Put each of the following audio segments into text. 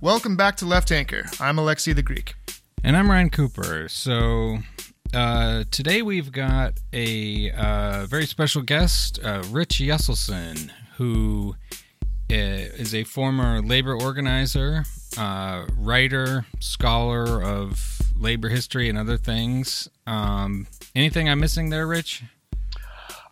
Welcome back to Left Anchor. I'm Alexei the Greek. And I'm Ryan Cooper. So uh, today we've got a uh, very special guest, uh, Rich Yeselson, who uh, a former labor organizer, uh, writer, scholar of labor history and other things. Um, anything I'm missing there, Rich?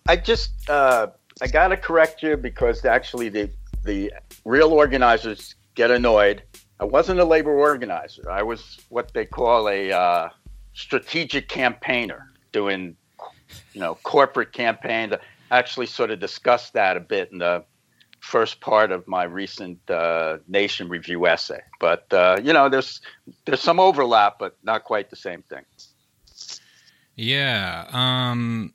I just uh, I gotta correct you because actually the the real organizers get annoyed. I wasn't a labor organizer. I was what they call a uh, strategic campaigner, doing you know corporate campaigns. I actually sort of discussed that a bit in the first part of my recent uh, Nation Review essay. But uh, you know, there's there's some overlap, but not quite the same thing. Yeah. Um,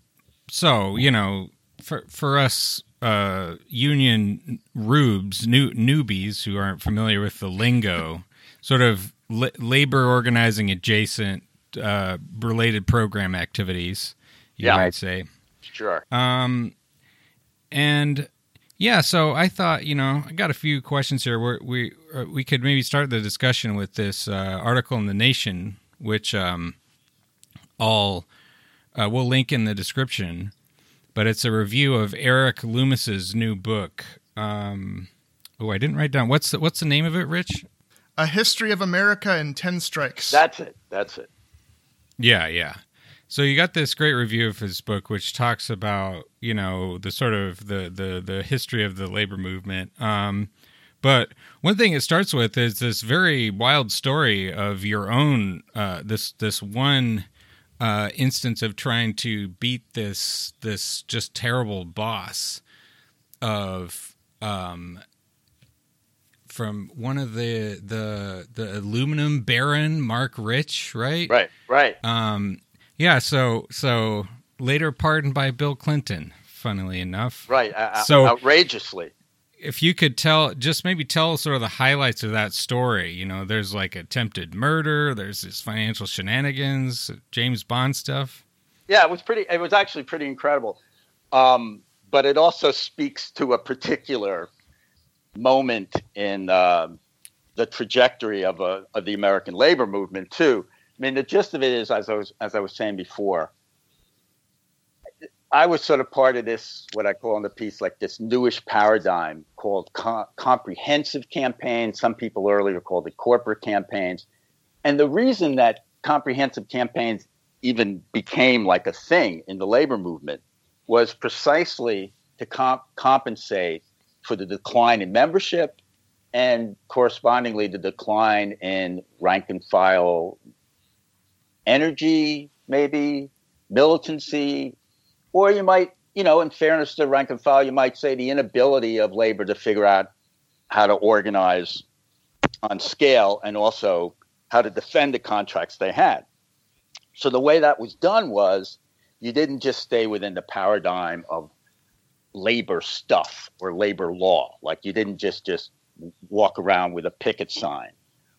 so you know, for for us uh, union rubes, new newbies who aren't familiar with the lingo, sort of la- labor organizing adjacent uh, related program activities, you Yeah. might say. Sure. Um, and yeah, so I thought, you know, I got a few questions here. Where we uh, we could maybe start the discussion with this uh, article in the Nation, which um, all uh, we'll link in the description. But it's a review of Eric Loomis's new book. Um, oh, I didn't write down what's the, what's the name of it, Rich? A History of America in 10 Strikes. That's it. That's it. Yeah, yeah. So you got this great review of his book, which talks about you know the sort of the the the history of the labor movement. Um, but one thing it starts with is this very wild story of your own uh, this this one uh, instance of trying to beat this this just terrible boss of um, from one of the the the aluminum baron Marc Rich, right? Right. Right. Um, yeah. So so later pardoned by Bill Clinton. Funnily enough, Right. Uh, So- outrageously. If you could tell, just maybe tell sort of the highlights of that story. You know, there's like attempted murder. There's this financial shenanigans, James Bond stuff. Yeah, it was pretty. It was actually pretty incredible. Um, but it also speaks to a particular moment in um the trajectory of a of the American labor movement too. I mean, the gist of it is, as I was as I was saying before, I was sort of part of this what I call in the piece like this newish paradigm called co- comprehensive campaigns. Some people earlier called it corporate campaigns, and the reason that comprehensive campaigns even became like a thing in the labor movement was precisely to comp- compensate for the decline in membership and correspondingly the decline in rank and file energy, maybe militancy, or you might, you know, in fairness to rank and file, you might say the inability of labor to figure out how to organize on scale and also how to defend the contracts they had. So the way that was done was you didn't just stay within the paradigm of labor stuff or labor law. Like you didn't just just walk around with a picket sign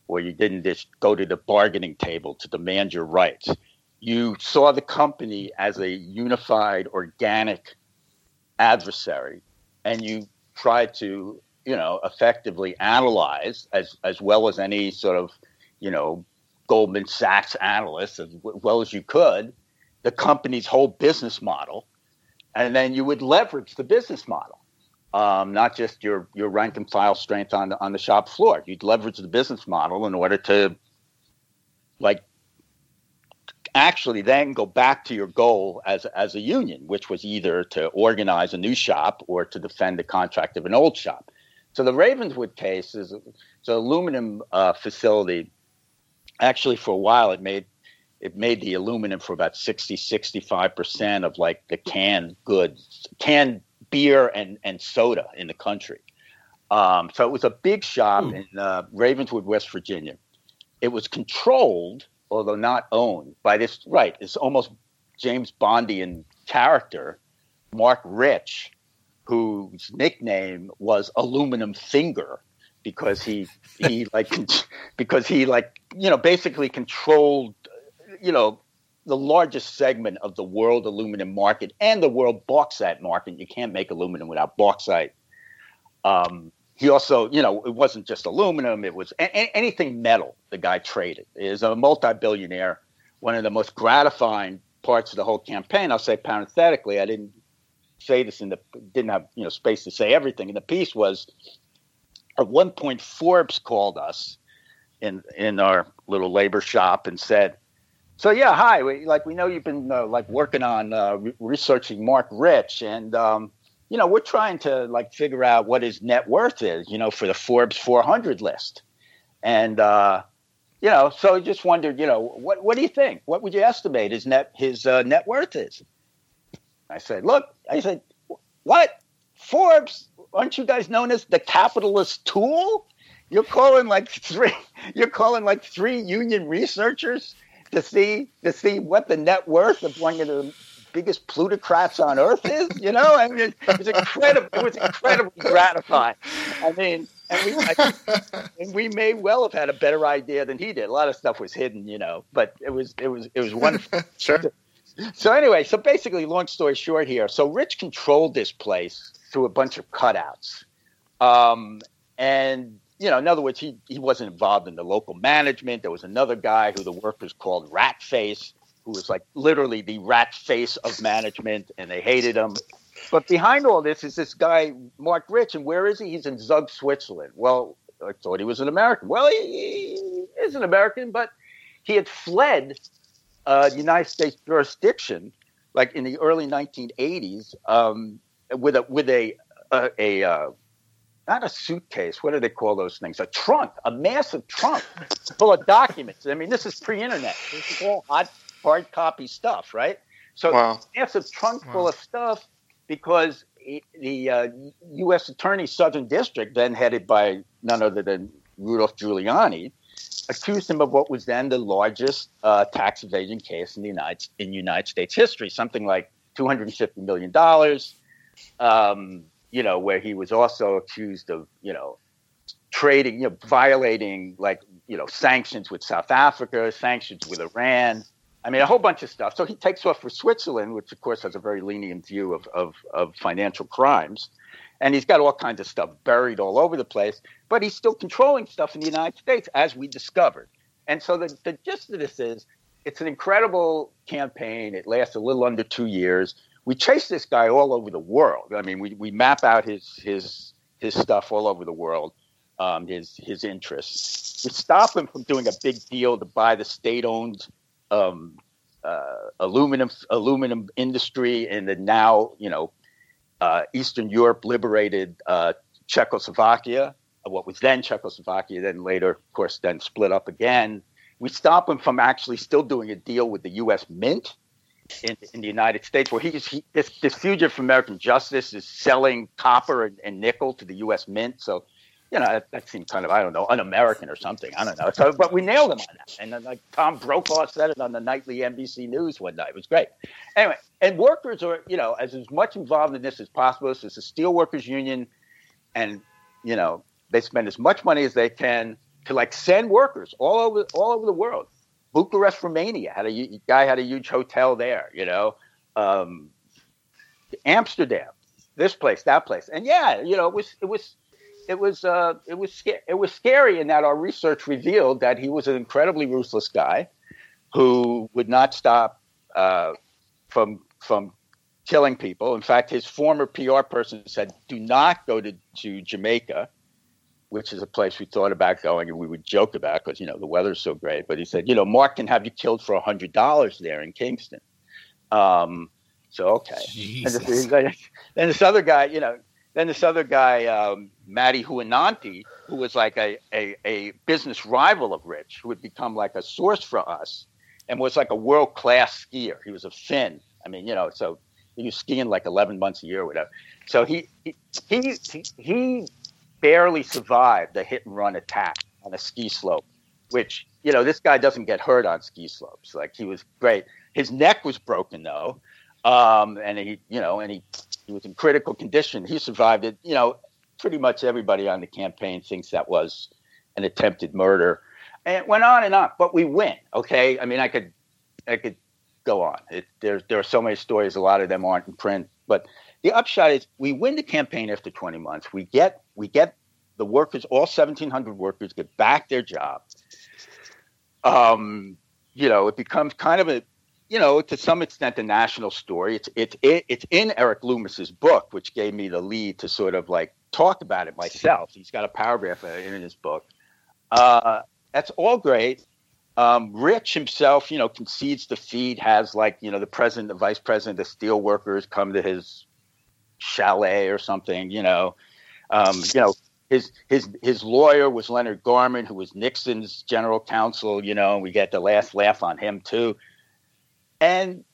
or you didn't just go to the bargaining table to demand your rights. You saw the company as a unified, organic adversary, and you tried to, you know, effectively analyze as as well as any sort of, you know, Goldman Sachs analyst as well as you could, the company's whole business model, and then you would leverage the business model, um, not just your your rank and file strength on the on the shop floor. You'd leverage the business model in order to, like, actually then go back to your goal as as a union, which was either to organize a new shop or to defend the contract of an old shop. So the Ravenswood case is it's an aluminum uh, facility. Actually, for a while, it made it made the aluminum for about 60 65 percent of like the canned goods canned beer and, and soda in the country um, so it was a big shop in uh, ravenswood west virginia it was controlled although not owned by this right it's almost james bondian character marc rich whose nickname was aluminum finger because he he like because he like you know basically controlled you know the largest segment of the world aluminum market and the world bauxite market. You can't make aluminum without bauxite. Um, he also, you know, it wasn't just aluminum; it was a- anything metal. The guy traded. Is a multi-billionaire. One of the most gratifying parts of the whole campaign. I'll say parenthetically, I didn't say this in the didn't have you know space to say everything in the piece was at one point Forbes called us in in our little labor shop and said, "So yeah, hi, we, like we know you've been uh, like working on uh, re- researching Marc Rich, and um, you know we're trying to like figure out what his net worth is, you know, for the Forbes 400 list, and uh, you know, so I just wondered, you know, what what do you think? What would you estimate his net his uh, net worth is?" I said, "Look," I said, "What Forbes? Aren't you guys known as the capitalist tool?" You're calling like three. You're calling like three union researchers to see to see what the net worth of one of the biggest plutocrats on earth is. You know, I mean, it was incredible. It was incredibly gratifying. I mean, and we I, and we may well have had a better idea than he did. A lot of stuff was hidden, you know, but it was it was it was wonderful. sure. So anyway, so basically, long story short here. So Rich controlled this place through a bunch of cutouts, um, and you know, in other words, he he wasn't involved in the local management. There was another guy who the workers called Rat Face, who was like literally the rat face of management, and they hated him. But behind all this is this guy Marc Rich, and where is he? He's in Zug, Switzerland. Well, I thought he was an American. Well, he, is an American, but he had fled uh, United States jurisdiction, like in the early 1980s, um, with a with a a, a uh, not a suitcase. What do they call those things? A trunk, a massive trunk full of documents. I mean, this is pre-internet. This is all hot hard copy stuff, right? So Wow. a trunk full of stuff because the uh, U.S. Attorney Southern District, then headed by none other than Rudolph Giuliani, accused him of what was then the largest uh, tax evasion case in the United in United States history, something like 250 million dollars. Um, you know, where he was also accused of, you know, trading, you know, violating like, you know, sanctions with South Africa, sanctions with Iran. I mean, a whole bunch of stuff. So he takes off for Switzerland, which of course has a very lenient view of, of, of financial crimes. And he's got all kinds of stuff buried all over the place, but he's still controlling stuff in the United States, as we discovered. And so the, the gist of this is it's an incredible campaign. It lasts a little under two years. We chase this guy all over the world. I mean, we, we map out his, his, his stuff all over the world, um, his, his interests. We stop him from doing a big deal to buy the state owned um, uh, aluminum aluminum industry in the now you know uh, Eastern Europe liberated uh, Czechoslovakia, uh, what was then Czechoslovakia, then later, of course, then split up again. We stop him from actually still doing a deal with the U.S. Mint in, in the United States, where he's he, this, this fugitive from American justice is selling copper and, and nickel to the U.S. Mint. So you know, that, that seemed kind of, I don't know, un-American or something. I don't know. So, but we nailed him on that. And then, like Tom Brokaw said it on the nightly NBC News one night. It was great. Anyway, and workers are, you know, as, as much involved in this as possible. This is a steelworkers union, and you know, they spend as much money as they can to like send workers all over all over the world. Bucharest, Romania had a guy had a huge hotel there. You know, um, Amsterdam, this place, that place, and yeah, you know, it was it was it was uh, it was sca- it was scary in that our research revealed that he was an incredibly ruthless guy who would not stop uh, from from killing people. In fact, his former PR person said, "Do not go to to Jamaica." Which is a place we thought about going, and we would joke about because you know the weather's so great. But he said, you know, Marc can have you killed for a hundred dollars there in Kingston. Um, so okay. And this, then this other guy, you know, then this other guy, um, Matty Huananti, who was like a, a, a business rival of Rich, who had become like a source for us and was like a world class skier. He was a Finn. I mean, you know, so he was skiing like 11 months a year or whatever. So he, he, he, he barely survived a hit and run attack on a ski slope, which, you know, this guy doesn't get hurt on ski slopes. Like he was great. His neck was broken though. Um, and he, you know, and he, he was in critical condition. He survived it. You know, pretty much everybody on the campaign thinks that was an attempted murder. And it went on and on, but we win. Okay. I mean, I could, I could go on. It, there, there are so many stories. A lot of them aren't in print, but the upshot is we win the campaign after 20 months. We get, we get the workers, all 1,700 workers, get back their job. Um, you know, it becomes kind of a, you know, to some extent, a national story. It's it's it's in Eric Loomis's book, which gave me the lead to sort of like talk about it myself. He's got a paragraph in his book. Uh, that's all great. Um, Rich himself, you know, concedes defeat. Has like, you know, the president, the vice president, the steel workers come to his chalet or something. You know, um, you know, his his his lawyer was Leonard Garment, who was Nixon's general counsel. You know, we get the last laugh on him too, and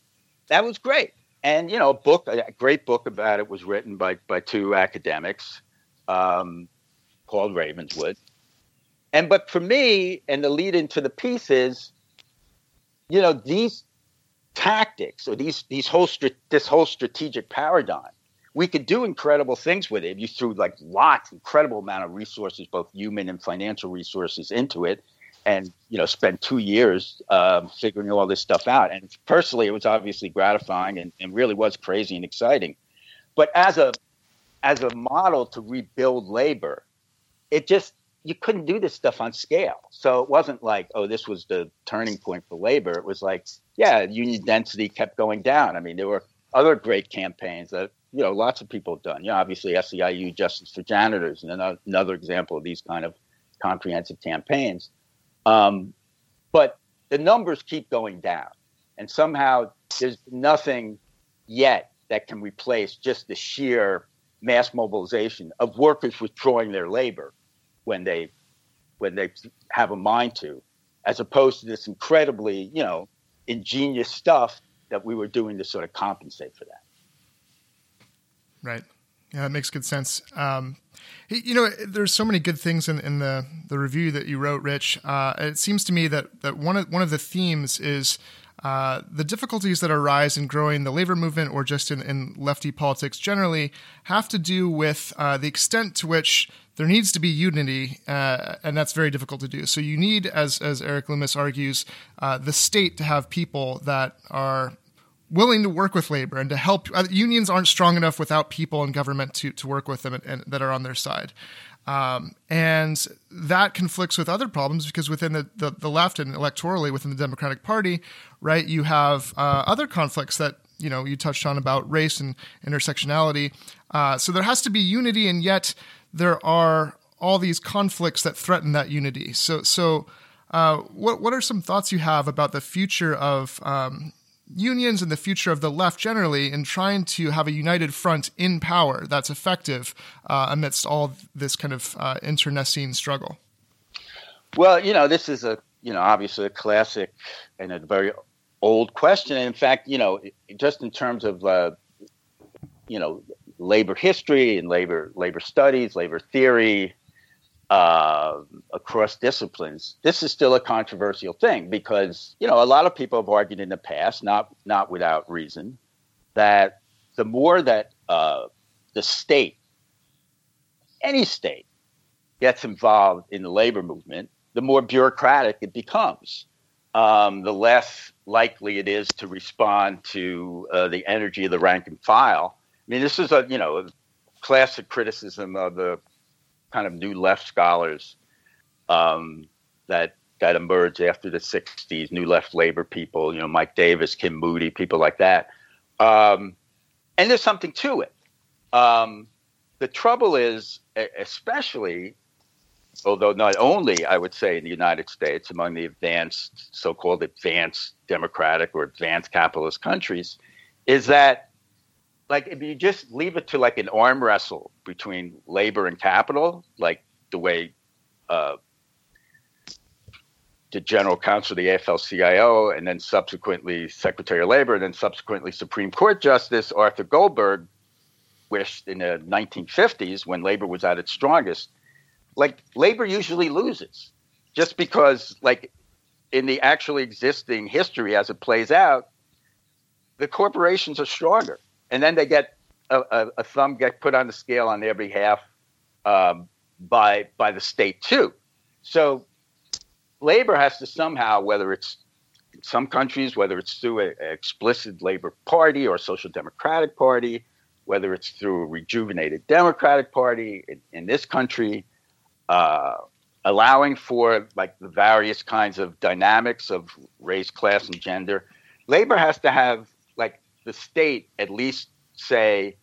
that was great. And you know, a book, a great book about it, was written by by two academics um, called Ravenswood. And but for me, and the lead into the piece is, you know, these tactics or these these whole this whole strategic paradigm we could do incredible things with it you threw like lots, incredible amount of resources, both human and financial resources, into it, and you know, spend two years um, figuring all this stuff out. And personally, it was obviously gratifying and, and really was crazy and exciting. But as a as a model to rebuild labor, it just you couldn't do this stuff on scale. So it wasn't like, oh, this was the turning point for labor. It was like, yeah, union density kept going down. I mean, there were other great campaigns that you know lots of people have done. You know, obviously SEIU Justice for Janitors, and another, another example of these kind of comprehensive campaigns. Um, but the numbers keep going down, and somehow there's nothing yet that can replace just the sheer mass mobilization of workers withdrawing their labor when they when they have a mind to, as opposed to this incredibly you know ingenious stuff that we were doing to sort of compensate for that. Right. Yeah, that makes good sense. Um, you know, there's so many good things in, in the, the review that you wrote, Rich. Uh, it seems to me that, that one of one of the themes is uh, the difficulties that arise in growing the labor movement or just in, in lefty politics generally have to do with uh, the extent to which there needs to be unity, uh, and that's very difficult to do. So you need, as as Eric Loomis argues, uh, the state to have people that are willing to work with labor and to help. Uh, unions aren't strong enough without people and government to, to work with them and, and that are on their side. Um, and that conflicts with other problems because within the, the, the, left and electorally within the Democratic Party, right, you have uh, other conflicts that you know you touched on about race and intersectionality. Uh, so there has to be unity, and yet there are all these conflicts that threaten that unity. So so. Uh, what what are some thoughts you have about the future of um, unions and the future of the left generally in trying to have a united front in power that's effective uh, amidst all this kind of uh, internecine struggle? Well, you know, this is a you know obviously a classic and a very old question. And in fact, you know, just in terms of uh, you know labor history and labor labor studies, labor theory, uh, across disciplines, this is still a controversial thing because you know a lot of people have argued in the past, not not without reason, that the more that uh, the state, any state, gets involved in the labor movement, the more bureaucratic it becomes. Um, the less likely it is to respond to uh, the energy of the rank and file. I mean, this is a you know a classic criticism of the kind of new left scholars um, that that emerged after the 60s, new left labor people, you know, Mike Davis, Kim Moody, people like that. Um, and there's something to it. Um, the trouble is, especially, although not only, I would say, in the United States, among the advanced, so called advanced democratic or advanced capitalist countries, is that like if you just leave it to like an arm wrestle between labor and capital, like the way uh, the general counsel of the AFL-CIO, and then subsequently Secretary of Labor, and then subsequently Supreme Court Justice Arthur Goldberg wished in the 1950s when labor was at its strongest. Like labor usually loses, just because like in the actually existing history as it plays out, the corporations are stronger and then they get a, a, a thumb get put on the scale on their behalf um, by by the state too. So labor has to somehow, whether it's in some countries, whether it's through an explicit labor party or a social democratic party, whether it's through a rejuvenated democratic party in, in this country, uh, allowing for like the various kinds of dynamics of race, class, and gender. Labor has to have the state at least say,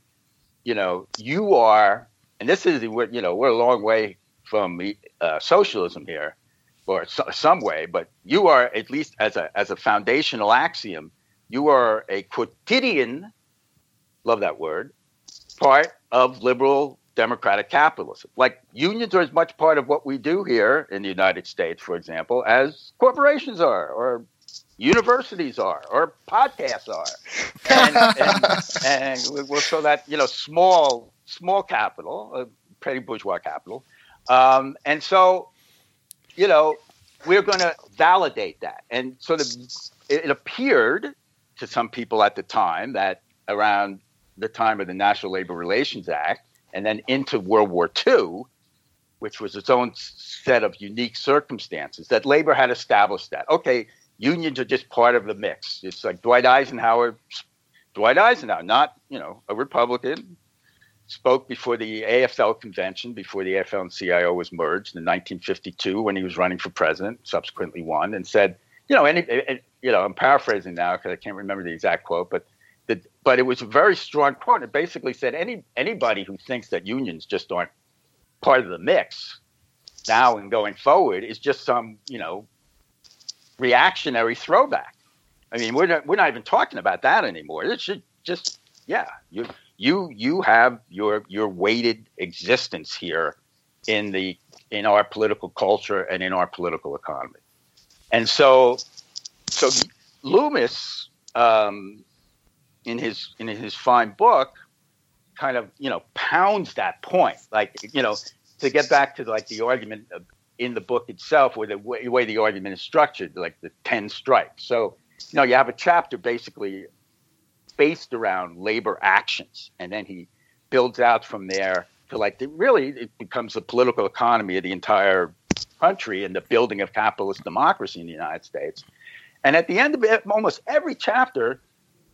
you know, you are, and this is you know we're a long way from uh, socialism here, or so, some way, but you are at least as a as a foundational axiom, you are a quotidian, love that word, part of liberal democratic capitalism. Like unions are as much part of what we do here in the United States, for example, as corporations are, or universities are, or podcasts are, and, and, and we're so that you know small small capital, uh, petty bourgeois capital, um, and so you know we're going to validate that, and so of it, it appeared to some people at the time that around the time of the National Labor Relations Act and then into World War II, which was its own set of unique circumstances, that labor had established that. Okay, unions are just part of the mix. It's like Dwight Eisenhower, Dwight Eisenhower, not, you know, a Republican, spoke before the AFL convention, before the AFL and CIO was merged in 1952 when he was running for president, subsequently won, and said, you know, any, you know, I'm paraphrasing now because I can't remember the exact quote, but the, but it was a very strong quote. It basically said any anybody who thinks that unions just aren't part of the mix now and going forward is just some you know reactionary throwback. I mean, we're not we're not even talking about that anymore. It should just yeah, you you you have your your weighted existence here in the in our political culture and in our political economy. And so so Loomis um, in his in his fine book kind of you know pounds that point like you know to get back to like the argument in the book itself or the way, way the argument is structured like the 10 strikes. So you know you have a chapter basically based around labor actions and then he builds out from there to like the, really it becomes the political economy of the entire country and the building of capitalist democracy in the united states. And at the end of it, almost every chapter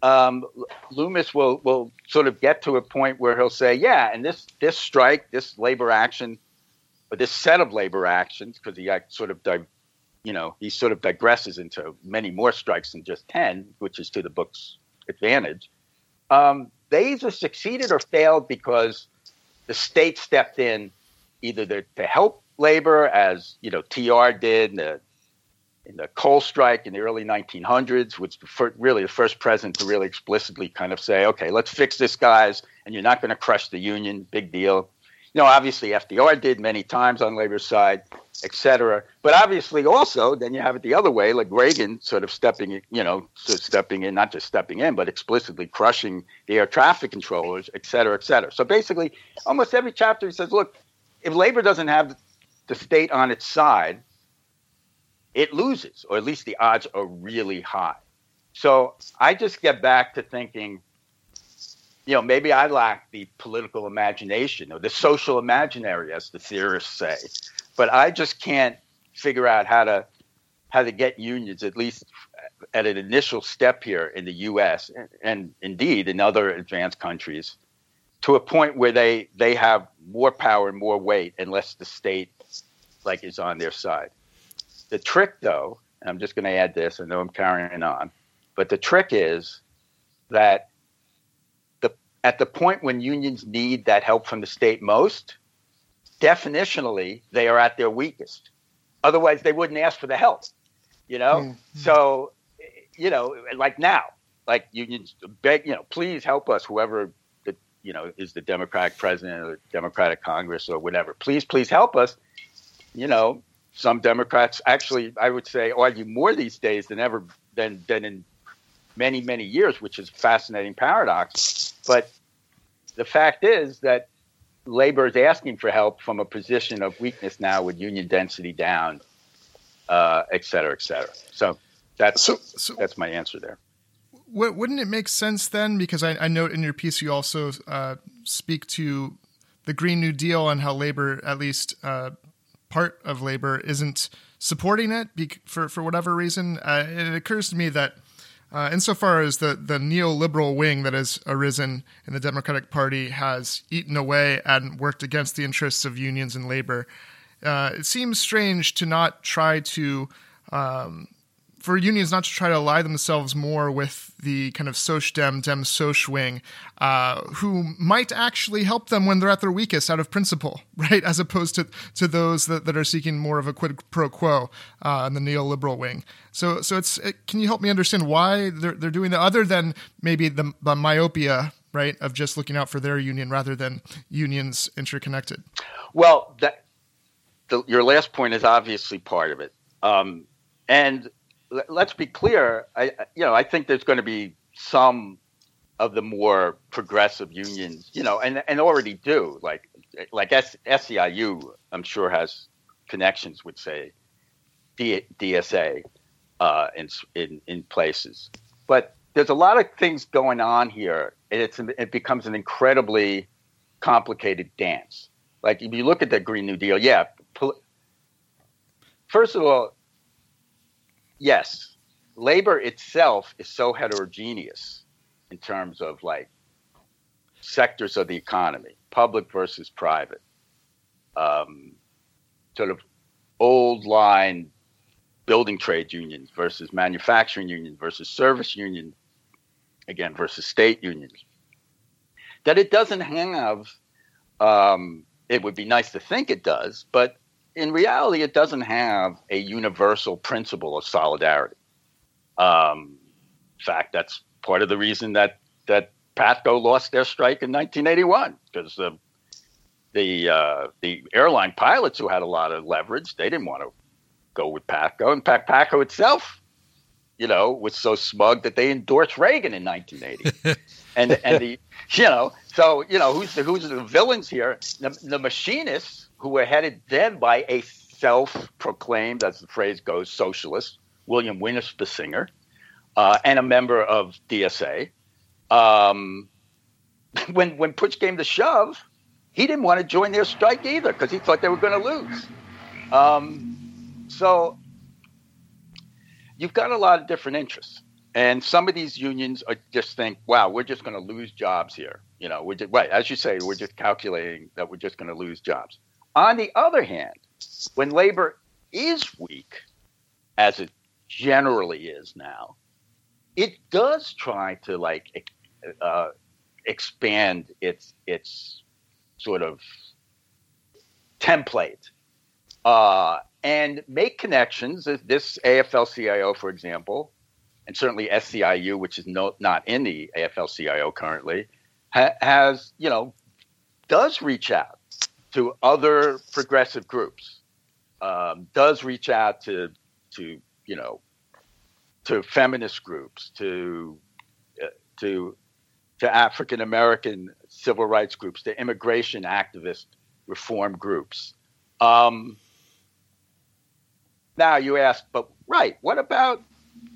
um, Loomis will will sort of get to a point where he'll say, yeah, and this this strike, this labor action, or this set of labor actions, because he sort of, di- you know, he sort of digresses into many more strikes than just ten, which is to the book's advantage. Um, they either succeeded or failed because the state stepped in, either to, to help labor, as you know, TR did, the in the coal strike in the early 1900s, which was really the first president to really explicitly kind of say, okay, let's fix this, guys, and you're not going to crush the union. Big deal. You know, obviously FDR did many times on labor's side, et cetera. But obviously also, then you have it the other way, like Reagan sort of stepping, you know, sort of stepping in, not just stepping in, but explicitly crushing the air traffic controllers, et cetera, et cetera. So basically, almost every chapter he says, look, if labor doesn't have the state on its side, it loses, or at least the odds are really high. So I just get back to thinking, you know, maybe I lack the political imagination or the social imaginary, as the theorists say, but I just can't figure out how to how to get unions at least at an initial step here in the U.S. and, and indeed in other advanced countries to a point where they they have more power and more weight unless the state like is on their side. The trick, though, and I'm just going to add this, I know I'm carrying on, but the trick is that at the point when unions need that help from the state most, definitionally, they are at their weakest. Otherwise, they wouldn't ask for the help. You know, mm-hmm. so you know, like now, like unions beg, you know, please help us, whoever the you know is the Democratic president or Democratic Congress or whatever. Please, please help us. You know, some Democrats actually, I would say, argue more these days than ever than than in many many years, which is a fascinating paradox. But the fact is that labor is asking for help from a position of weakness now, with union density down, uh, et cetera, et cetera. So that's so, so that's my answer there. Wouldn't it make sense then? Because I, I note in your piece you also uh, speak to the Green New Deal and how labor, at least uh, part of labor isn't supporting it for for whatever reason. Uh, it occurs to me that. Uh, insofar as the, the neoliberal wing that has arisen in the Democratic Party has eaten away and worked against the interests of unions and labor, uh, it seems strange to not try to um, for unions not to try to ally themselves more with the kind of Soc Dem, Dem Soc wing, uh, who might actually help them when they're at their weakest out of principle, right? As opposed to, to those that, that are seeking more of a quid pro quo uh, in the neoliberal wing. So, so it's, it, can you help me understand why they're, they're doing that other than maybe the, the myopia, right, of just looking out for their union rather than unions interconnected? Well, that, the, your last point is obviously part of it. Um, and let's be clear. I, you know, I think there's going to be some of the more progressive unions, you know, and, and already do like like S, SEIU, I'm sure has connections with say D, DSA uh, in, in in places, but there's a lot of things going on here, and it's it becomes an incredibly complicated dance. Like if you look at the Green New Deal, yeah. First of all, yes, labor itself is so heterogeneous in terms of like sectors of the economy, public versus private, um, sort of old line building trade unions versus manufacturing unions versus service unions, again, versus state unions, that it doesn't have, um, it would be nice to think it does, but in reality, it doesn't have a universal principle of solidarity. Um, in fact, that's part of the reason that that Patco lost their strike in 1981 because the the uh, the airline pilots who had a lot of leverage they didn't want to go with Patco, and Patco itself, you know, was so smug that they endorsed Reagan in 1980, and and the you know so you know who's the who's the villains here? The, the machinists who were headed then by a self-proclaimed, as the phrase goes, socialist, William Winpisinger, uh, and a member of DSA. Um, when when push came to shove, he didn't want to join their strike either because he thought they were going to lose. Um, so you've got a lot of different interests, and some of these unions are just think, "Wow, we're just going to lose jobs here." You know, we're just, right as you say, we're just calculating that we're just going to lose jobs. On the other hand, when labor is weak, as it generally is now, it does try to like uh, expand its its sort of template uh, and make connections. This AFL-CIO, for example, and certainly SEIU, which is no, not in the AFL-CIO currently, ha- has you know does reach out to other progressive groups, um, does reach out to to you know to feminist groups, to uh, to to African American civil rights groups, to immigration activist reform groups. Um, now you ask, but right, what about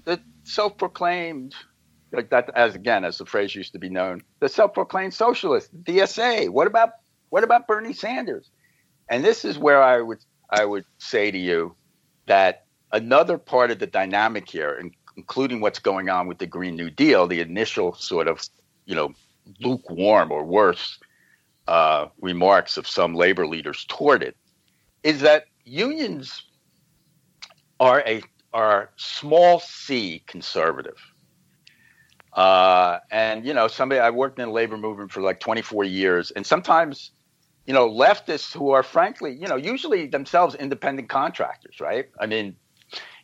the self-proclaimed, like that, as again as the phrase used to be known, the self-proclaimed socialist, DSA? What about what about Bernie Sanders? And this is where I would I would say to you that another part of the dynamic here, including what's going on with the Green New Deal, the initial sort of you know lukewarm or worse uh, remarks of some labor leaders toward it, is that unions are a are small c conservative. Uh, and you know, somebody I worked in the labor movement for like 24 years, and sometimes you know, leftists who are frankly, you know, usually themselves independent contractors, right? I mean,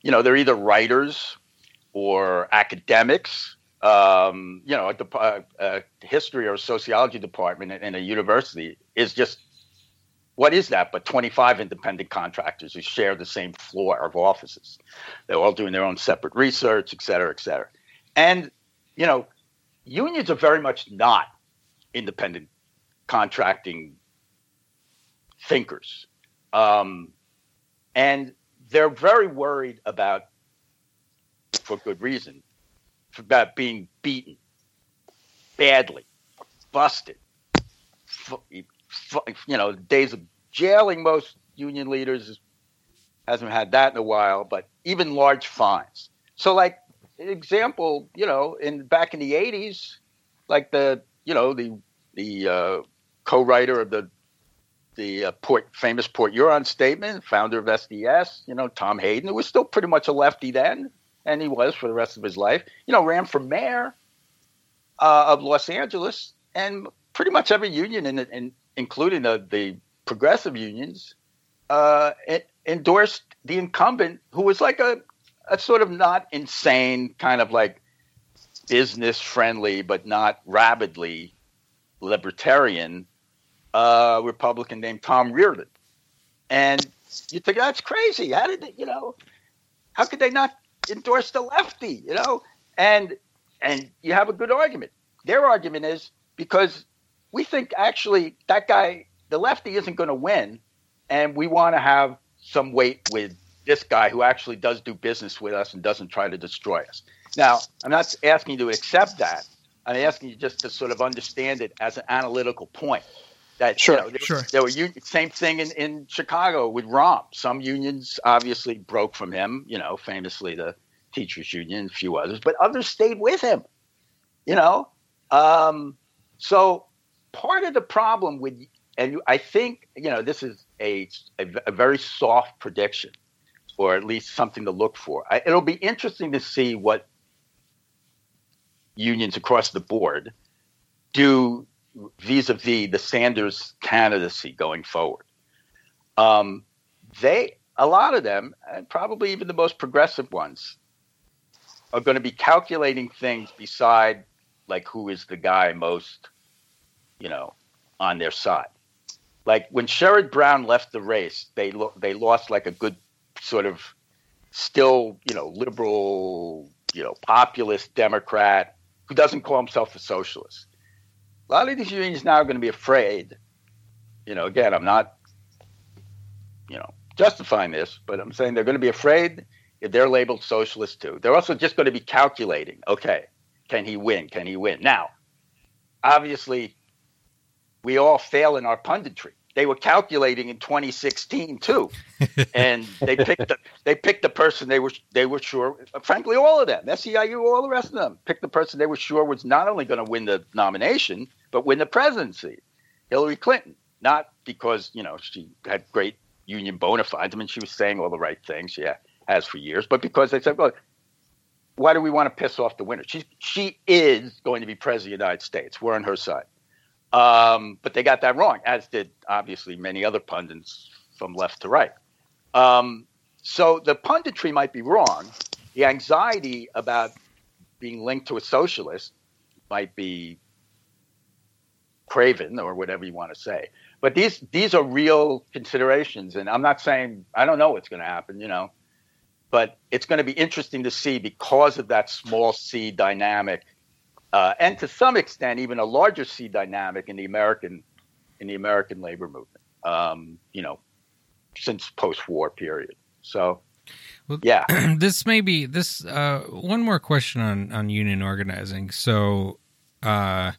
you know, they're either writers or academics. Um, you know, a, a, a, history or sociology department in a university is just what is that but 25 independent contractors who share the same floor of offices they're all doing their own separate research et cetera et cetera and you know unions are very much not independent contracting thinkers. Um, and they're very worried about, for good reason, about being beaten badly, busted. You know, days of jailing most union leaders hasn't had that in a while, but even large fines. So, like example, you know, in back in the '80s, like the you know the the uh, co-writer of the the uh, Port, famous Port Huron statement, founder of SDS, you know, Tom Hayden, who was still pretty much a lefty then, and he was for the rest of his life, you know, ran for mayor uh, of Los Angeles, and pretty much every union, in, in including the, the progressive unions, uh, endorsed the incumbent, who was like a, a sort of not insane, kind of like business friendly, but not rabidly libertarian uh, Republican named Tom Riordan. And you think that's crazy. How did they, you know? How could they not endorse the lefty? You know, and and you have a good argument. Their argument is because we think actually that guy, the lefty, isn't going to win, and we want to have some weight with this guy who actually does do business with us and doesn't try to destroy us. Now, I'm not asking you to accept that. I'm asking you just to sort of understand it as an analytical point. That sure, you know, there, sure. There were same thing in, in Chicago with Rahm. Some unions obviously broke from him. You know, famously the teachers union, a few others, but others stayed with him. You know, um, so part of the problem with, and I think you know, this is a, a, a very soft prediction, or at least something to look for. I, it'll be interesting to see what unions across the board do vis-a-vis the Sanders candidacy going forward. Um, they, a lot of them, and probably even the most progressive ones, are going to be calculating things beside like who is the guy most, you know, on their side. Like when Sherrod Brown left the race, they lo- they lost like a good sort of still, you know, liberal, you know, populist Democrat who doesn't call himself a socialist a lot of these unions now are going to be afraid. You know, again, I'm not, you know, justifying this, but I'm saying they're going to be afraid if they're labeled socialist too. They're also just going to be calculating. Okay, can he win? Can he win? Now, obviously, we all fail in our punditry. They were calculating in 2016 too, and they picked the, they picked the person they were they were sure. Frankly, all of them, SEIU, all the rest of them, picked the person they were sure was not only going to win the nomination, but win the presidency. Hillary Clinton, not because you know she had great union bona fides. I mean, she was saying all the right things. Yeah, has for years, but because they said, "Well, why do we want to piss off the winner?" She she is going to be president of the United States. We're on her side. Um, but they got that wrong, as did obviously many other pundits from left to right. Um, so the punditry might be wrong. The anxiety about being linked to a socialist might be craven or whatever you want to say. But these these are real considerations, and I'm not saying I don't know what's going to happen, you know, but it's going to be interesting to see because of that small C dynamic, uh, and to some extent even a larger C dynamic in the American in the American labor movement. Um, you know, since post-war period. So. Well, yeah. this may be this. Uh, one more question on on union organizing. So, uh,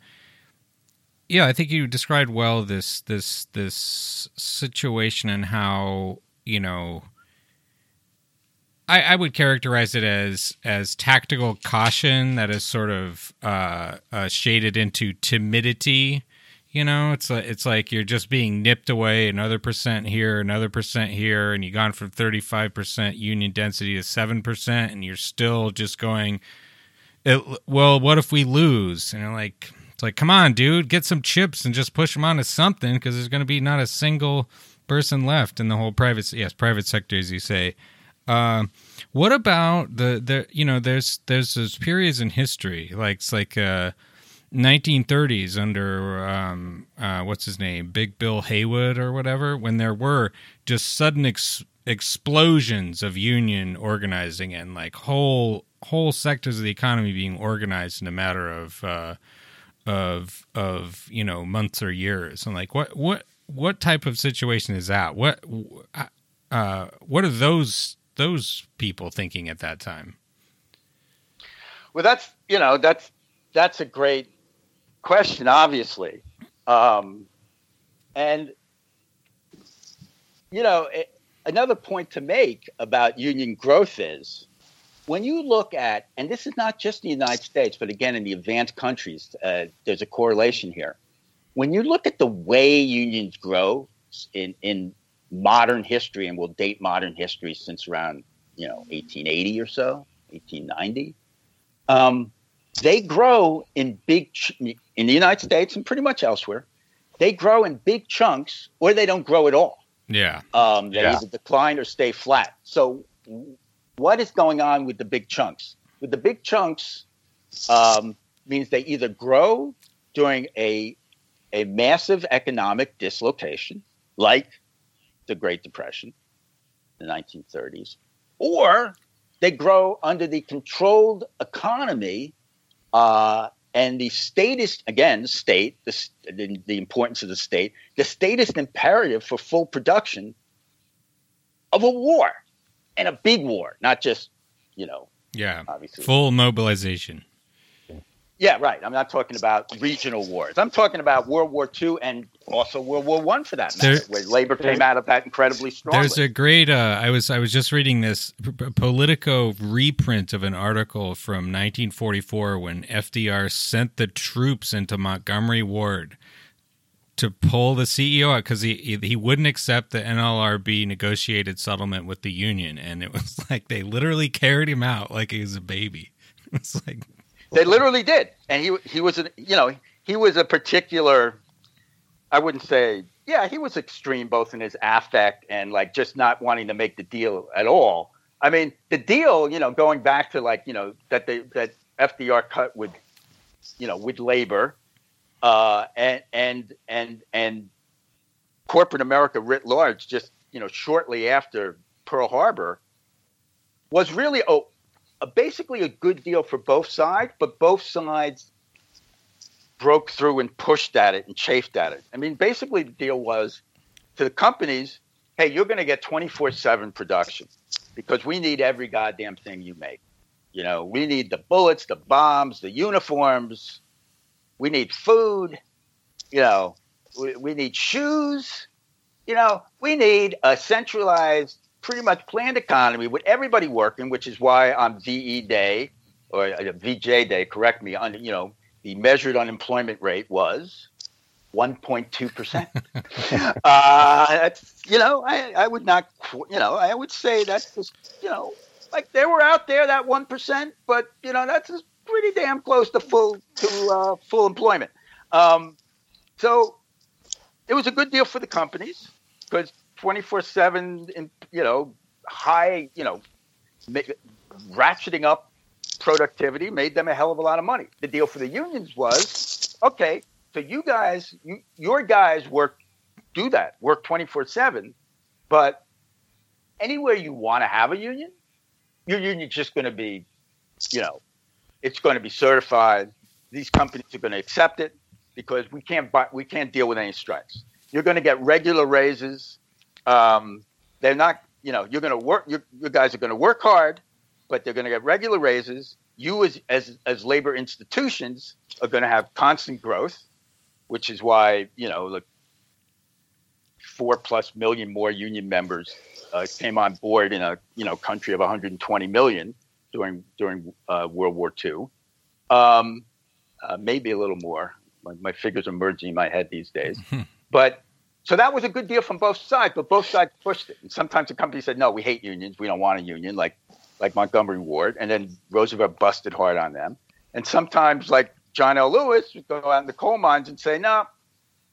yeah, I think you described well this this this situation and how you know. I, I would characterize it as as tactical caution that is sort of uh, uh, shaded into timidity. You know, it's like it's like you're just being nipped away another percent here, another percent here, and you've gone from thirty five percent union density to seven percent, and you're still just going. It, well, what if we lose? And you're like, it's like, come on, dude, get some chips and just push them onto something because there's going to be not a single person left in the whole private, yes, private sector, as you say. Uh, what about the the you know there's there's those periods in history like it's like uh, 1930s under um, uh, what's his name? Big Bill Haywood or whatever when there were just sudden ex- explosions of union organizing and like whole whole sectors of the economy being organized in a matter of uh, of of you know months or years. And like what what what type of situation is that? What uh what are those those people thinking at that time well that's you know that's that's a great question obviously um and you know it, another point to make about union growth is when you look at, and this is not just in the United States, but again, in the advanced countries, uh, there's a correlation here. When you look at the way unions grow, in in modern history, and will date modern history since around you know 1880 or so, 1890. Um, they grow in big ch- in the United States and pretty much elsewhere. They grow in big chunks, or they don't grow at all. Yeah. Um, they Yeah. either decline or stay flat. So, what is going on with the big chunks? With the big chunks, um, means they either grow during a a massive economic dislocation, like the Great Depression, the 1930s, or they grow under the controlled economy uh, and the statist again the state the, the, the importance of the state the statist imperative for full production of a war and a big war not just you know Yeah. obviously Full mobilization. Yeah right i'm not talking about regional wars i'm talking about world war ii and also world war one for that matter There- where labor came out of that incredibly strongly There's a great. Uh, I was I was just reading this Politico reprint of an article from 1944 when FDR sent the troops into Montgomery Ward to pull the CEO out because he he- he wouldn't accept the NLRB negotiated settlement with the union, and it was like they literally carried him out like he was a baby. It's like They literally did, and he he was a you know he was a particular. I wouldn't say yeah he was extreme both in his affect and like just not wanting to make the deal at all. I mean the deal you know going back to like you know that they that FDR cut with you know with labor uh, and and and and corporate America writ large just you know shortly after Pearl Harbor was really oh a, basically a good deal for both sides, but both sides broke through and pushed at it and chafed at it. I mean, basically, the deal was to the companies hey, you're going to get 24 7 production because we need every goddamn thing you make. You know, we need the bullets, the bombs, the uniforms, we need food, you know, we, we need shoes, you know, we need a centralized pretty much planned economy with everybody working, which is why on VE Day or uh, VJ Day, correct me, on you know the measured unemployment rate was 1.2 percent. uh, you know I, I would not you know I would say that's just you know like they were out there that one percent, but you know that's just pretty damn close to full to uh, full employment. Um, so it was a good deal for the companies because 24 7 you know high you know ratcheting up productivity made them a hell of a lot of money. The deal for the unions was okay so you guys you, your guys work do that work 24 7 but anywhere you want to have a union your union's just going to be you know it's going to be certified. These companies are going to accept it because we can't buy, we can't deal with any strikes. You're going to get regular raises um, they're not, you know, you're going to work. You, you guys are going to work hard, but they're going to get regular raises. You, as as as labor institutions, are going to have constant growth, which is why you know, like four plus million more union members uh, came on board in a you know country of 120 million during during uh, World War II. Um, uh, maybe a little more. My, my figures are merging in my head these days, but so that was a good deal from both sides, but both sides pushed it. And sometimes the company said, "No, we hate unions. We don't want a union," like like Montgomery Ward, and then Roosevelt busted hard on them. And sometimes, like John L. Lewis, would go out in the coal mines and say, "No,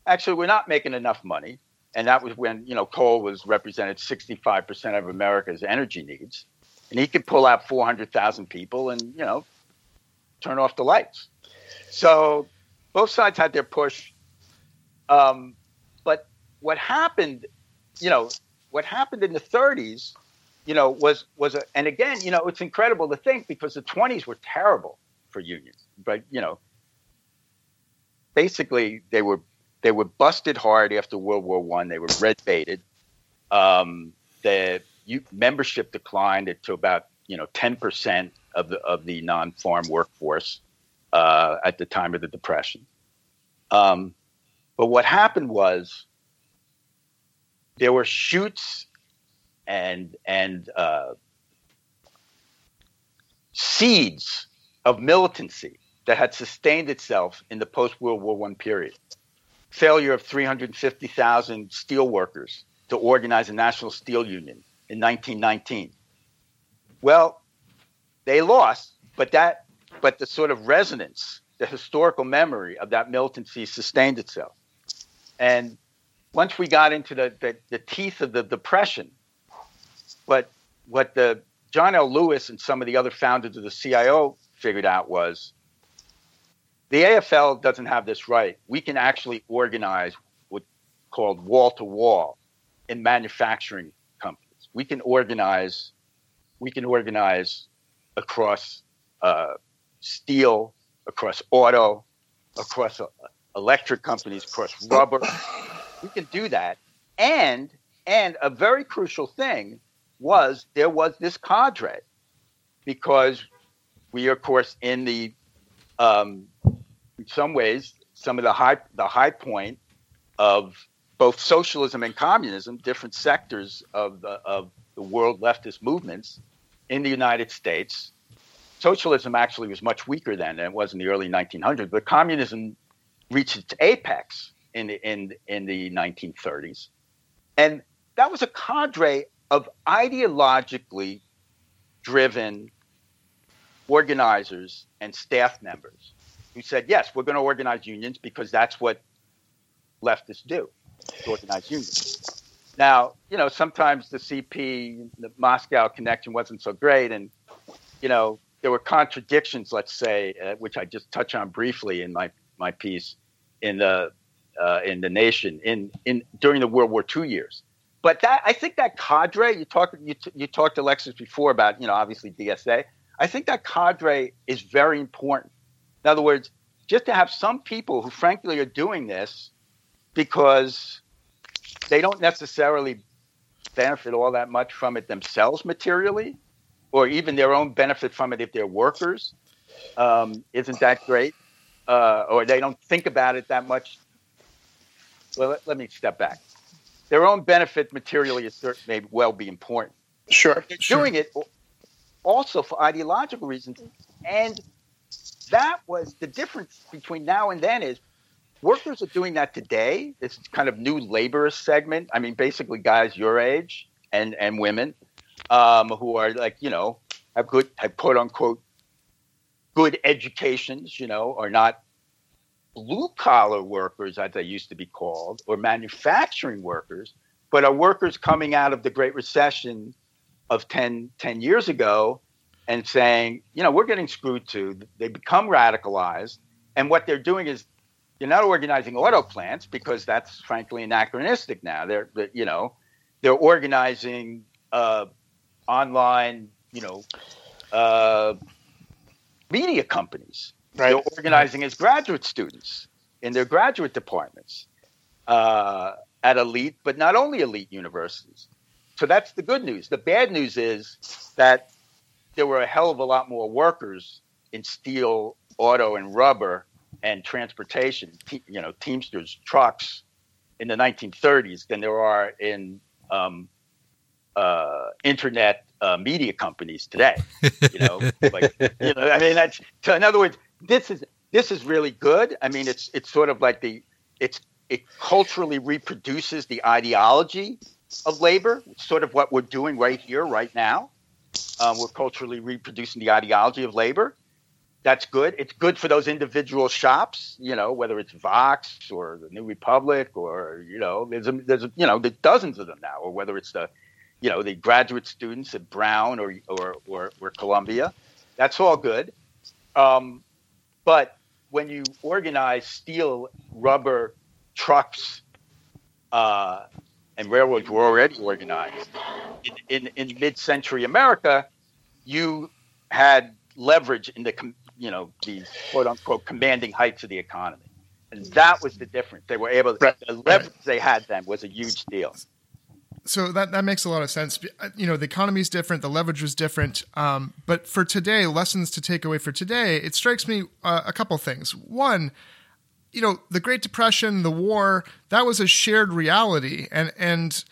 actually, we're not making enough money." And that was when you know coal was represented 65 percent of America's energy needs, and he could pull out 400,000 people and you know turn off the lights. So both sides had their push. Um, what happened, you know, what happened in the 30s, you know, was was a, and again, you know, it's incredible to think because the 20s were terrible for unions, but you know, basically they were they were busted hard after World War One. They were red baited. Um, the you, membership declined to about you know 10 percent of the of the non-farm workforce uh, at the time of the depression. Um, but what happened was there were shoots and and uh, seeds of militancy that had sustained itself in the post World War One period. failure of 350,000 steel workers to organize a national steel union in 1919. Well, they lost, but that, but the sort of resonance, the historical memory of that militancy sustained itself. And once we got into the, the, the teeth of the depression, what what the John L. Lewis and some of the other founders of the CIO figured out was the AFL doesn't have this right. We can actually organize what's called wall to wall in manufacturing companies. We can organize, we can organize across uh, steel, across auto, across uh, electric companies, across rubber. We can do that, and and a very crucial thing was there was this cadre because we are, of course, in the um, in some ways some of the high the high point of both socialism and communism, different sectors of the of the world leftist movements in the United States. Socialism actually was much weaker then than it was in the early 1900s, but communism reached its apex in the in in the 1930s, and that was a cadre of ideologically driven organizers and staff members who said, yes, we're going to organize unions because that's what leftists do, to organize unions. Now, you know, sometimes the CP, the Moscow connection wasn't so great. And, you know, there were contradictions, let's say, uh, which I just touch on briefly in my, my piece in the, uh, in the nation in, in during the World War II years. But that I think that cadre you talked you, t- you talked to Alexis before about you know obviously DSA. I think that cadre is very important in other words, just to have some people who, frankly, are doing this because they don't necessarily benefit all that much from it themselves materially, or even their own benefit from it if they're workers. Um, isn't that great? Uh, or they don't think about it that much. Well, let, let me step back. Their own benefit materially is may well be important. Sure. They're sure. doing it also for ideological reasons and that was the difference between now and then is workers are doing that today. This kind of new laborist segment. I mean, basically guys your age and and women um, who are like you know have good have quote unquote good educations. You know, are not blue collar workers as they used to be called or manufacturing workers, but are workers coming out of the Great Recession of 10, 10 years ago and saying, you know, we're getting screwed too. They become radicalized. And what they're doing is they're not organizing auto plants because that's frankly anachronistic now. They're, you know, they're organizing uh, online, you know, uh, media companies. Right. They're organizing as graduate students in their graduate departments uh, at elite, but not only elite universities. So that's the good news. The bad news is that there were a hell of a lot more workers in steel, auto, and rubber and transportation, te- you know, Teamsters, trucks in the 1930s than there are in um, uh, internet uh, media companies today. You know, like you know, I mean, that's in other words, this is this is really good. I mean, it's it's sort of like the it's it culturally reproduces the ideology of labor, sort of what we're doing right here, right now. Um, we're culturally reproducing the ideology of labor. That's good. It's good for those individual shops, you know, whether it's Vox or the New Republic or you know, there's a, there's a, you know, there's dozens of them now, or whether it's the, you know, the graduate students at Brown or or or, or Columbia. That's all good. Um, but when you organize steel, rubber, trucks, uh, and railroads were already organized. In, in, in mid-century America, you had leverage in the you know the quote unquote commanding heights of the economy, and that was the difference. They were able to, the leverage they had then was a huge deal. So that that makes a lot of sense. You know, the economy is different, the leverage was different. Um, but for today, lessons to take away for today, it strikes me uh, a couple things. One you know, the Great Depression, the war, that was a shared reality. And, and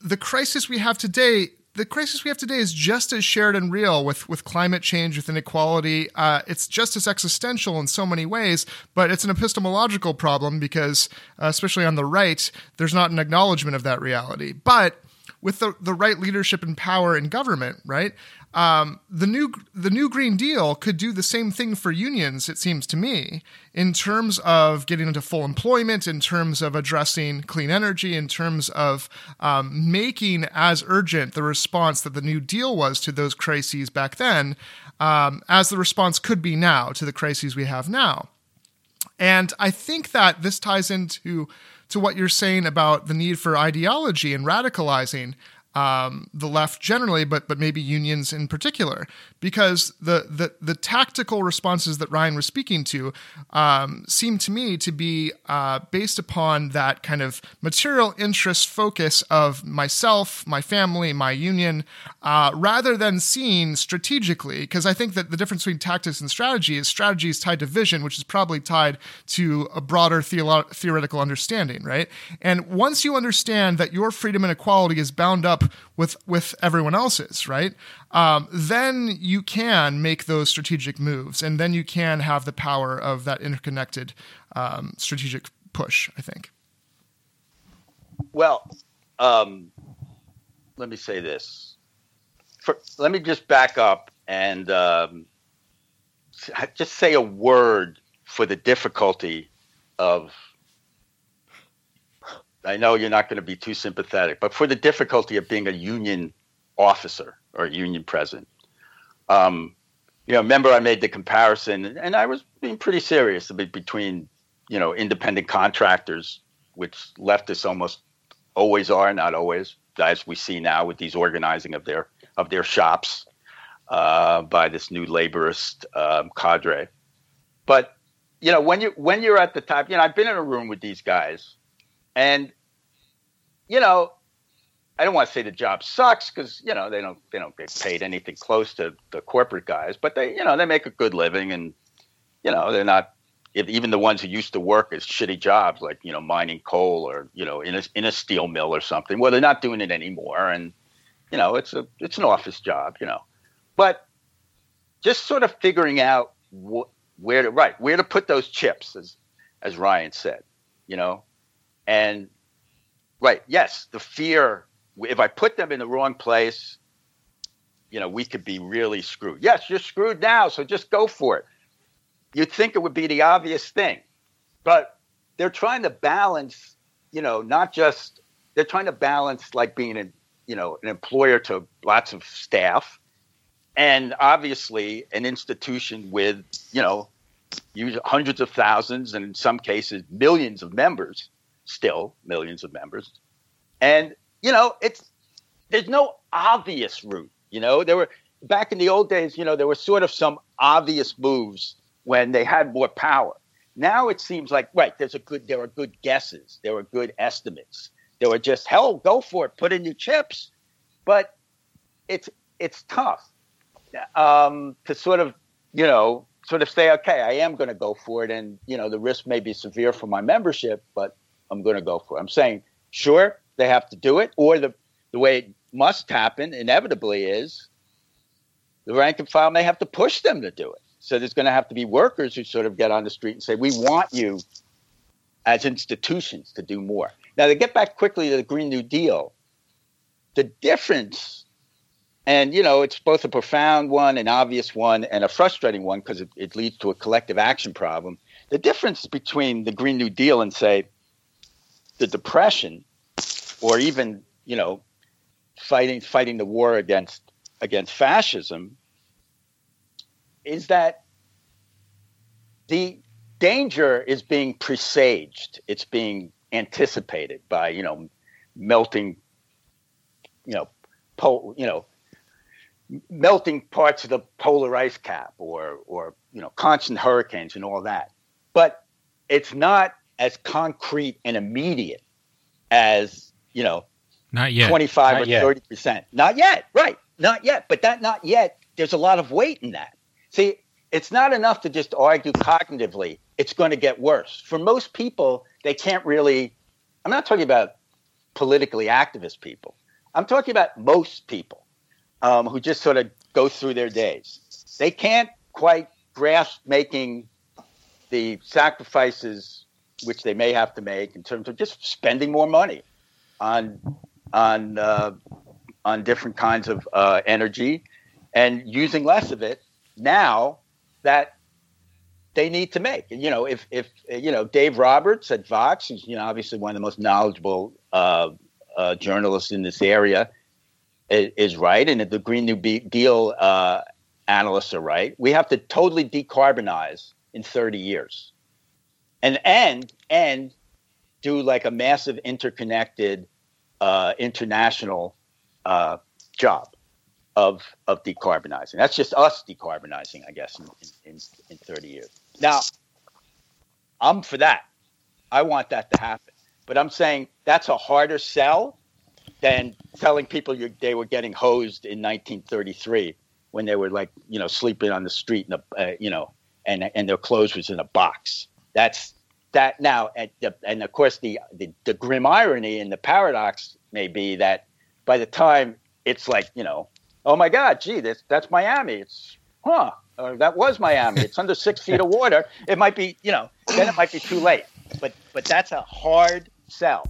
the crisis we have today, the crisis we have today is just as shared and real with with climate change, with inequality. Uh, it's just as existential in so many ways, but it's an epistemological problem because, uh, especially on the right, there's not an acknowledgement of that reality. But with the, the right leadership and power in government, right? Um, the new the new Green Deal could do the same thing for unions. It seems to me, in terms of getting into full employment, in terms of addressing clean energy, in terms of um, making as urgent the response that the New Deal was to those crises back then, um, as the response could be now to the crises we have now. And I think that this ties into to what you're saying about the need for ideology and radicalizing um, the left generally, but but maybe unions in particular, because the the, the tactical responses that Ryan was speaking to um, seem to me to be uh, based upon that kind of material interest focus of myself, my family, my union, uh, rather than seeing strategically. Because I think that the difference between tactics and strategy is strategy is tied to vision, which is probably tied to a broader theolo- theoretical understanding, right? And once you understand that your freedom and equality is bound up with with everyone else's, right? Um, then you can make those strategic moves, and then you can have the power of that interconnected um, strategic push. I think. Well, um, let me say this. For, let me just back up and um, just say a word for the difficulty of I know you're not going to be too sympathetic, but for the difficulty of being a union officer or union president. Um, you know, remember I made the comparison, and I was being pretty serious between, you know, independent contractors, which leftists almost always are, not always, as we see now with these organizing of their of their shops uh, by this new laborist um, cadre. But you know, when you when you're at the top, you know, I've been in a room with these guys and you know, I don't want to say the job sucks because you know they don't they don't get paid anything close to the corporate guys, but they you know they make a good living and you know they're not even the ones who used to work as shitty jobs like you know mining coal or you know in a in a steel mill or something. Well, they're not doing it anymore, and you know it's a it's an office job, you know, but just sort of figuring out wh- where to right where to put those chips as as Ryan said, you know, and right, yes, the fear. If I put them in the wrong place, you know, we could be really screwed. Yes, you're screwed now, so just go for it. You'd think it would be the obvious thing, but they're trying to balance. You know, not just they're trying to balance like being an you know an employer to lots of staff, and obviously an institution with you know hundreds of thousands and in some cases millions of members still millions of members. And, you know, it's there's no obvious route. You know, there were back in the old days, you know, there were sort of some obvious moves when they had more power. Now it seems like right, there's a good there are good guesses, there are good estimates. There were just hell, go for it, put in your chips. But it's it's tough um, to sort of, you know, sort of say, okay, I am going to go for it, and you know, the risk may be severe for my membership, but I'm going to go for it. I'm saying, sure, they have to do it, or the the way it must happen inevitably is the rank and file may have to push them to do it. So there's going to have to be workers who sort of get on the street and say, we want you as institutions to do more. Now, to get back quickly to the Green New Deal, the difference, and you know, it's both a profound one, an obvious one, and a frustrating one because it, it leads to a collective action problem. The difference between the Green New Deal and, say, the depression or even you know fighting fighting the war against against fascism is that the danger is being presaged. It's being anticipated by you know melting you know pole you know melting parts of the polar ice cap or or you know constant hurricanes and all that. But it's not as concrete and immediate as you know not yet. 25 or 30 percent. Not yet. Right. Not yet. But that not yet there's a lot of weight in that. See it's not enough to just argue cognitively. It's going to get worse. For most people they can't really i'm not talking about politically activist people. I'm talking about most people um, who just sort of go through their days. They can't quite grasp making the sacrifices which they may have to make in terms of just spending more money on on uh, on different kinds of uh, energy and using less of it now that they need to make. You know, if if you know Dave Roberts at Vox, who's you know obviously one of the most knowledgeable uh, uh, journalists in this area, is, is, right, and the Green New Deal uh, analysts are right. We have to totally decarbonize in 30 years, and and and do like a massive interconnected uh, international uh, job of of decarbonizing. That's just us decarbonizing, I guess, in, in, in 30 years. Now, I'm for that. I want that to happen. But I'm saying that's a harder sell than telling people they were getting hosed in 1933 when they were like, you know, sleeping on the street, in a, uh, you know, and and their clothes was in a box. That's that now, and, and of course the, the the grim irony and the paradox may be that by the time it's like, you know, oh my God, gee, that's that's Miami. It's huh, uh, that was Miami. It's under six feet of water. It might be, you know, then it might be too late. But but that's a hard sell.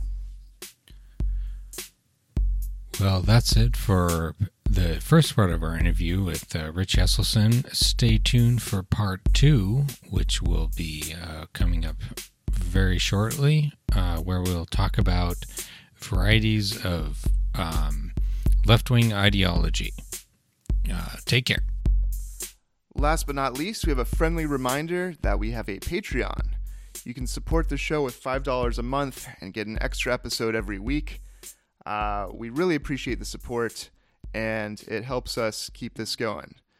Well, that's it for the first part of our interview with uh, Rich Yeselson. Stay tuned for part two, which will be uh, coming up very shortly, uh, where we'll talk about varieties of um, left wing ideology. Uh, take care. Last but not least, we have a friendly reminder that we have a Patreon. You can support the show with $5 a month and get an extra episode every week. Uh, we really appreciate the support, and it helps us keep this going.